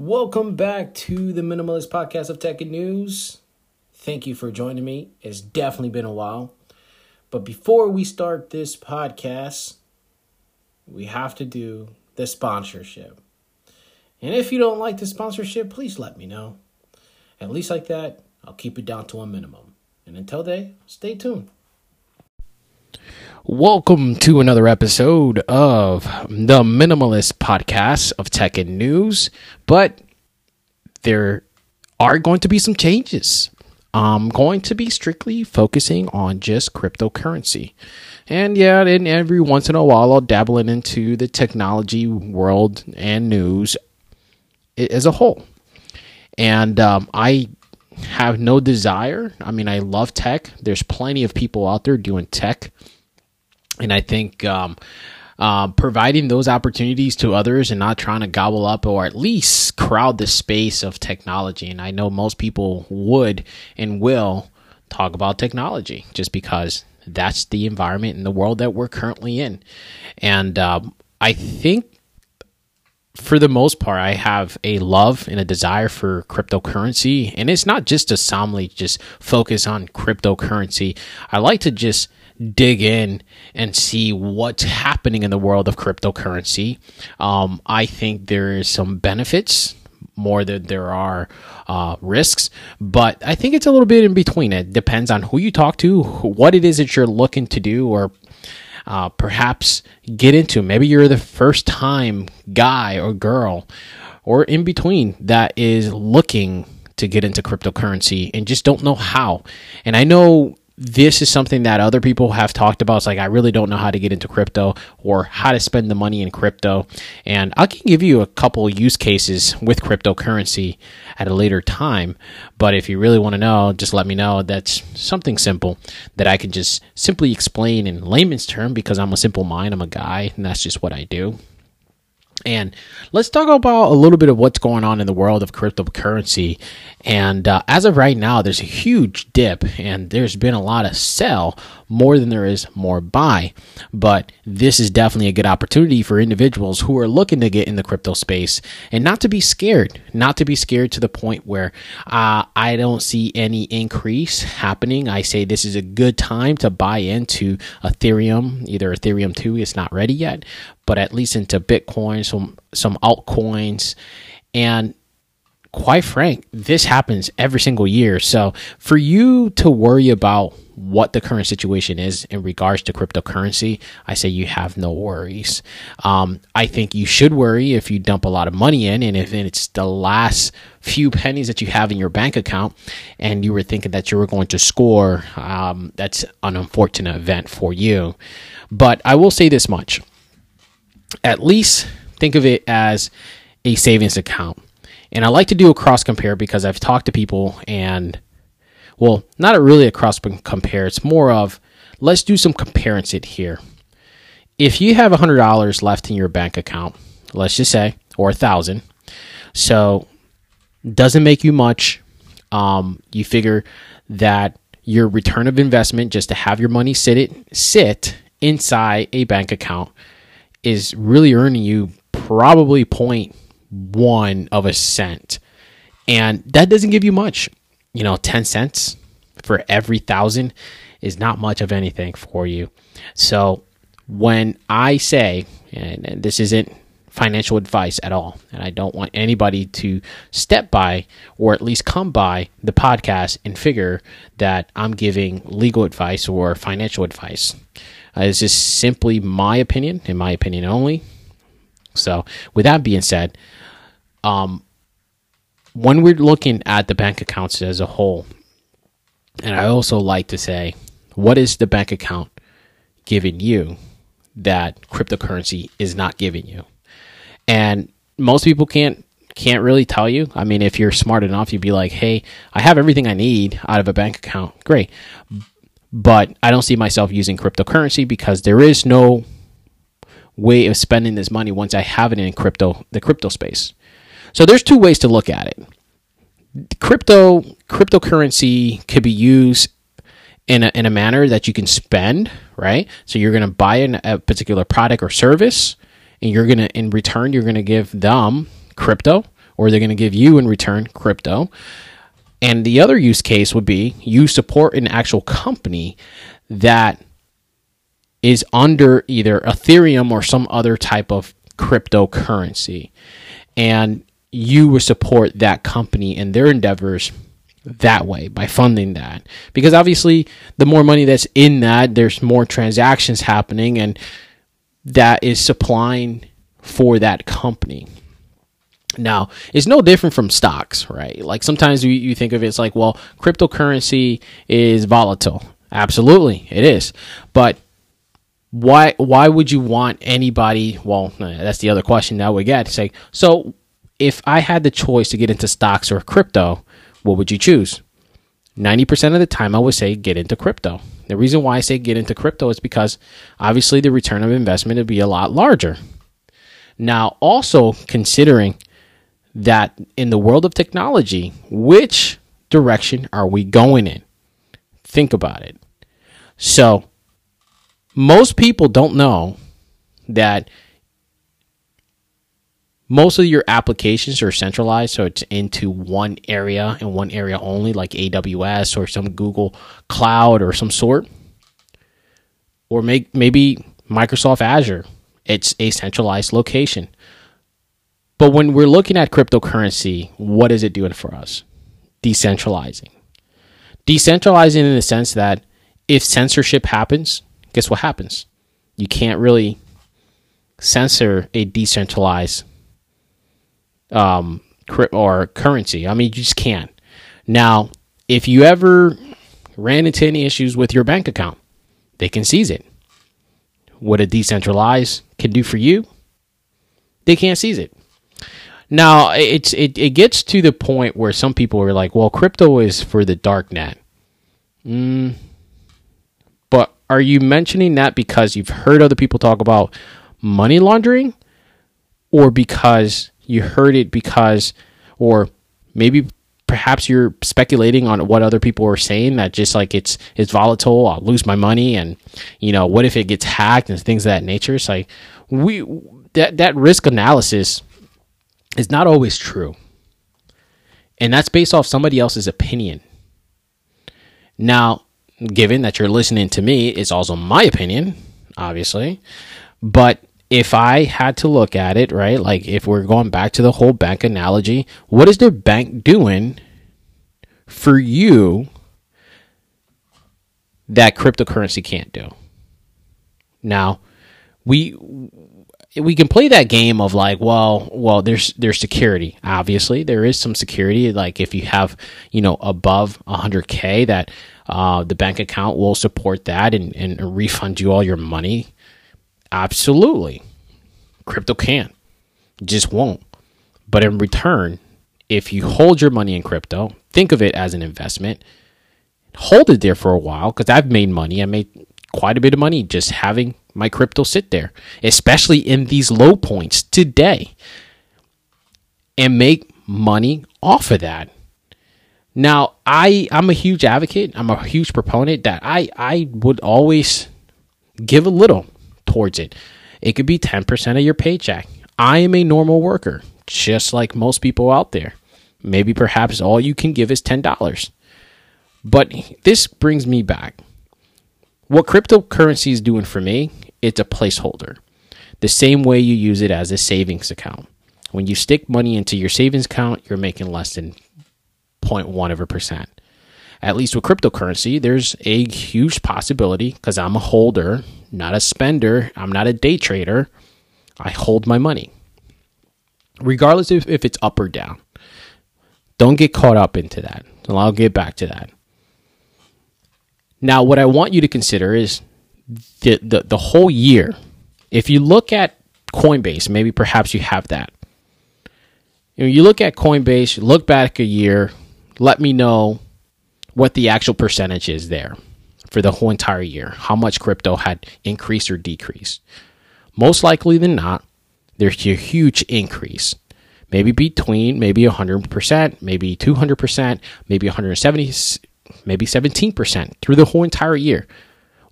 Welcome back to the Minimalist Podcast of Tech and News. Thank you for joining me. It's definitely been a while. But before we start this podcast, we have to do the sponsorship. And if you don't like the sponsorship, please let me know. At least like that, I'll keep it down to a minimum. And until then, stay tuned. Welcome to another episode of the Minimalist Podcast of Tech and News. But there are going to be some changes. I'm going to be strictly focusing on just cryptocurrency. And yeah, and every once in a while, I'll dabble into the technology world and news as a whole. And um, I have no desire. I mean, I love tech. There's plenty of people out there doing tech and I think um, uh, providing those opportunities to others and not trying to gobble up or at least crowd the space of technology. And I know most people would and will talk about technology just because that's the environment and the world that we're currently in. And um, I think for the most part, I have a love and a desire for cryptocurrency. And it's not just to solemnly just focus on cryptocurrency. I like to just dig in and see what's happening in the world of cryptocurrency. Um, I think there is some benefits more than there are uh, risks, but I think it's a little bit in between. It depends on who you talk to, what it is that you're looking to do, or uh, perhaps get into. Maybe you're the first time guy or girl, or in between that is looking to get into cryptocurrency and just don't know how. And I know this is something that other people have talked about. It's like, I really don't know how to get into crypto or how to spend the money in crypto. And I can give you a couple use cases with cryptocurrency at a later time. But if you really want to know, just let me know. That's something simple that I can just simply explain in layman's term because I'm a simple mind. I'm a guy, and that's just what I do. And let's talk about a little bit of what's going on in the world of cryptocurrency. And uh, as of right now, there's a huge dip, and there's been a lot of sell more than there is more buy. But this is definitely a good opportunity for individuals who are looking to get in the crypto space and not to be scared, not to be scared to the point where uh, I don't see any increase happening. I say this is a good time to buy into Ethereum, either Ethereum 2, it's not ready yet, but at least into Bitcoin, some some altcoins, and quite frank, this happens every single year. So for you to worry about what the current situation is in regards to cryptocurrency, I say you have no worries. Um, I think you should worry if you dump a lot of money in, and if it's the last few pennies that you have in your bank account, and you were thinking that you were going to score, um, that's an unfortunate event for you. But I will say this much at least think of it as a savings account. And I like to do a cross compare because I've talked to people and, well, not a really a cross compare. It's more of let's do some comparison here. If you have $100 left in your bank account, let's just say, or a thousand, so doesn't make you much. Um, you figure that your return of investment just to have your money sit it sit inside a bank account is really earning you probably 0.1 of a cent. And that doesn't give you much. You know, 10 cents for every thousand is not much of anything for you. So when I say, and this isn't financial advice at all, and I don't want anybody to step by or at least come by the podcast and figure that I'm giving legal advice or financial advice. Uh, it's just simply my opinion, in my opinion only. So, with that being said, um, when we're looking at the bank accounts as a whole, and I also like to say, what is the bank account giving you that cryptocurrency is not giving you? And most people can't can't really tell you. I mean, if you're smart enough, you'd be like, "Hey, I have everything I need out of a bank account." Great but I don't see myself using cryptocurrency because there is no way of spending this money once I have it in crypto the crypto space. So there's two ways to look at it. Crypto cryptocurrency could be used in a, in a manner that you can spend, right? So you're going to buy an, a particular product or service and you're going to in return you're going to give them crypto or they're going to give you in return crypto. And the other use case would be you support an actual company that is under either Ethereum or some other type of cryptocurrency. And you would support that company and their endeavors that way by funding that. Because obviously, the more money that's in that, there's more transactions happening, and that is supplying for that company. Now, it's no different from stocks, right? Like sometimes you, you think of it, it's like, well, cryptocurrency is volatile. Absolutely, it is. But why why would you want anybody well that's the other question that we get. Say so if i had the choice to get into stocks or crypto what would you choose? 90% of the time i would say get into crypto. The reason why i say get into crypto is because obviously the return of investment would be a lot larger. Now also considering that in the world of technology which direction are we going in? Think about it. So most people don't know that most of your applications are centralized so it's into one area and one area only like aws or some google cloud or some sort. Or make, maybe microsoft azure. It's a centralized location. But when we're looking at cryptocurrency what is it doing for us? Decentralizing. Decentralizing in the sense that if censorship happens guess what happens? You can't really censor a decentralized um, or currency. I mean, you just can't. Now, if you ever ran into any issues with your bank account, they can seize it. What a decentralized can do for you, they can't seize it. Now, it's it, it gets to the point where some people are like, well, crypto is for the dark net. Mm, are you mentioning that because you've heard other people talk about money laundering? Or because you heard it because or maybe perhaps you're speculating on what other people are saying that just like it's it's volatile i'll lose my money and you know what if it gets hacked and things of that nature? It's like we that that risk analysis is not always true. And that's based off somebody else's opinion. Now given that you're listening to me, it's also my opinion, obviously. But if I had to look at it, right, like if we're going back to the whole bank analogy, what is the bank doing for you that cryptocurrency can't do? Now, we we can play that game of like, well, well, there's there's security. Obviously, there is some security. Like if you have, you know, above 100k, that uh, the bank account will support that and, and refund you all your money. Absolutely, crypto can, just won't. But in return, if you hold your money in crypto, think of it as an investment. Hold it there for a while because I've made money. I made quite a bit of money just having my crypto sit there, especially in these low points today, and make money off of that. Now, I I'm a huge advocate. I'm a huge proponent that I I would always give a little towards it. It could be 10% of your paycheck. I am a normal worker, just like most people out there. Maybe perhaps all you can give is $10. But this brings me back what cryptocurrency is doing for me, it's a placeholder. The same way you use it as a savings account. When you stick money into your savings account, you're making less than 0.1 of a percent. At least with cryptocurrency, there's a huge possibility because I'm a holder, not a spender, I'm not a day trader. I hold my money, regardless if, if it's up or down. Don't get caught up into that. And I'll get back to that. Now, what I want you to consider is the, the, the whole year. If you look at Coinbase, maybe perhaps you have that. You, know, you look at Coinbase, look back a year, let me know what the actual percentage is there for the whole entire year, how much crypto had increased or decreased. Most likely than not, there's a huge increase. Maybe between maybe 100%, maybe 200%, maybe 170 maybe 17% through the whole entire year.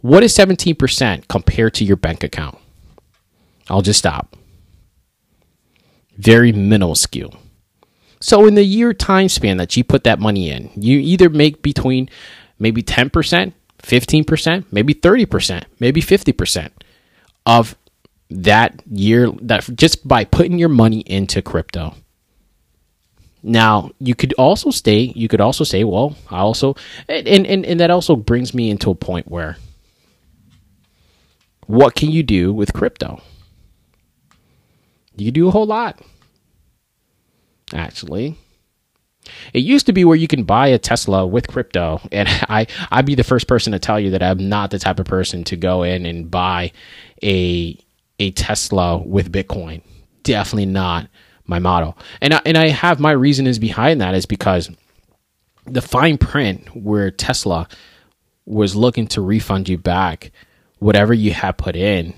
What is 17% compared to your bank account? I'll just stop. Very minuscule. So in the year time span that you put that money in, you either make between maybe 10%, 15%, maybe 30%, maybe 50% of that year that just by putting your money into crypto. Now, you could also stay, you could also say, well, I also and, and, and that also brings me into a point where what can you do with crypto? You do a whole lot. Actually. It used to be where you can buy a Tesla with crypto, and I I'd be the first person to tell you that I'm not the type of person to go in and buy a a Tesla with Bitcoin. Definitely not my model. And I, and I have my reasons behind that is because the fine print where Tesla was looking to refund you back whatever you have put in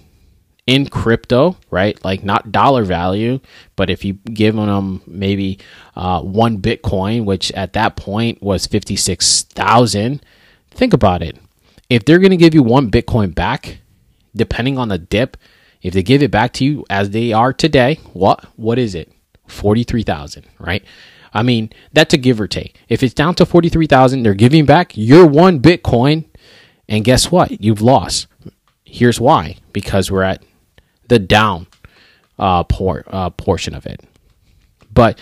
in crypto, right? Like not dollar value, but if you give them maybe uh, one Bitcoin, which at that point was 56,000, think about it. If they're going to give you one Bitcoin back, depending on the dip, if they give it back to you as they are today, what what is it? 43,000, right? I mean, that's a give or take. If it's down to 43,000, they're giving back your one Bitcoin and guess what? You've lost. Here's why because we're at the down uh, por- uh, portion of it. But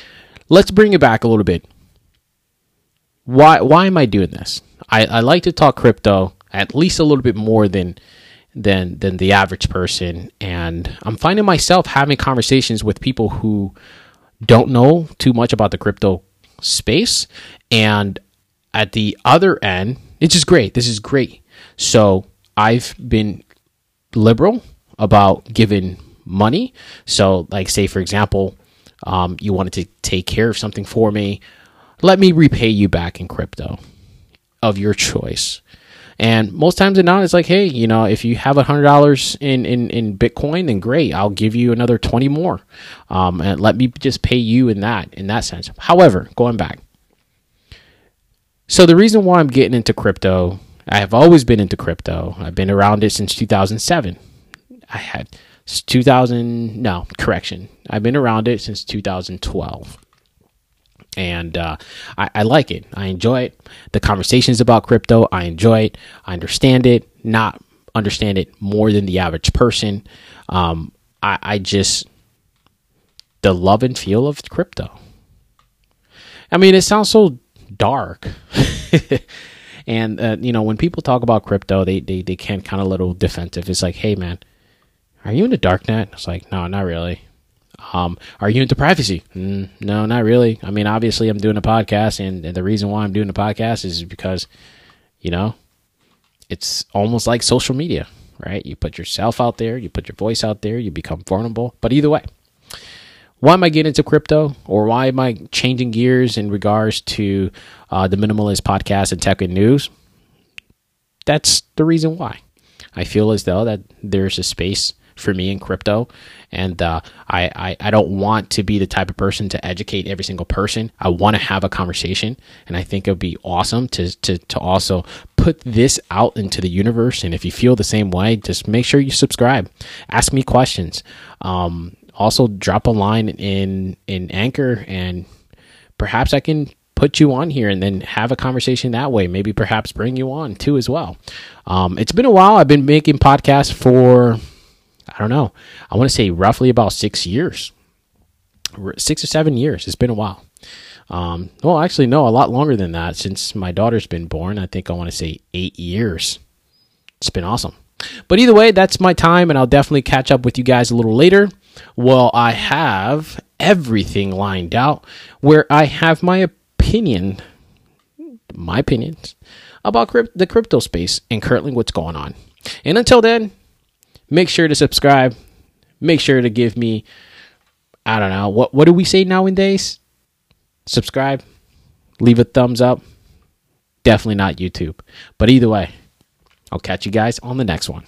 let's bring it back a little bit. Why, why am I doing this? I, I like to talk crypto at least a little bit more than than than the average person and i'm finding myself having conversations with people who don't know too much about the crypto space and at the other end it's just great this is great so i've been liberal about giving money. So, like, say, for example, um, you wanted to take care of something for me, let me repay you back in crypto of your choice. And most times than not, it's like, hey, you know, if you have a hundred dollars in, in in Bitcoin, then great, I'll give you another twenty more, um, and let me just pay you in that in that sense. However, going back, so the reason why I'm getting into crypto I have always been into crypto. I've been around it since 2007. I had 2000, no, correction. I've been around it since 2012. And uh, I, I like it. I enjoy it. The conversations about crypto, I enjoy it. I understand it, not understand it more than the average person. Um, I, I just, the love and feel of crypto. I mean, it sounds so dark. And uh, you know, when people talk about crypto, they they they can kind of little defensive. It's like, hey man, are you into darknet? It's like, no, not really. Um, are you into privacy? Mm, no, not really. I mean, obviously, I'm doing a podcast, and, and the reason why I'm doing a podcast is because, you know, it's almost like social media, right? You put yourself out there, you put your voice out there, you become vulnerable. But either way, why am I getting into crypto or why am I changing gears in regards to uh, the Minimalist podcast and tech and news? That's the reason why. I feel as though that there's a space for me in crypto, and uh, I, I, I don't want to be the type of person to educate every single person. I want to have a conversation, and I think it would be awesome to to to also put this out into the universe. And if you feel the same way, just make sure you subscribe. Ask me questions. Um, also drop a line in in Anchor, and perhaps I can put you on here and then have a conversation that way. Maybe perhaps bring you on too as well. Um, it's been a while. I've been making podcasts for I don't know. I want to say roughly about six years, six or seven years. It's been a while. Um, well, actually, no, a lot longer than that since my daughter's been born. I think I want to say eight years. It's been awesome. But either way, that's my time, and I'll definitely catch up with you guys a little later. Well, I have everything lined out where I have my opinion, my opinions about crypt- the crypto space and currently what's going on. And until then, make sure to subscribe. Make sure to give me, I don't know, what, what do we say nowadays? Subscribe, leave a thumbs up. Definitely not YouTube. But either way, I'll catch you guys on the next one.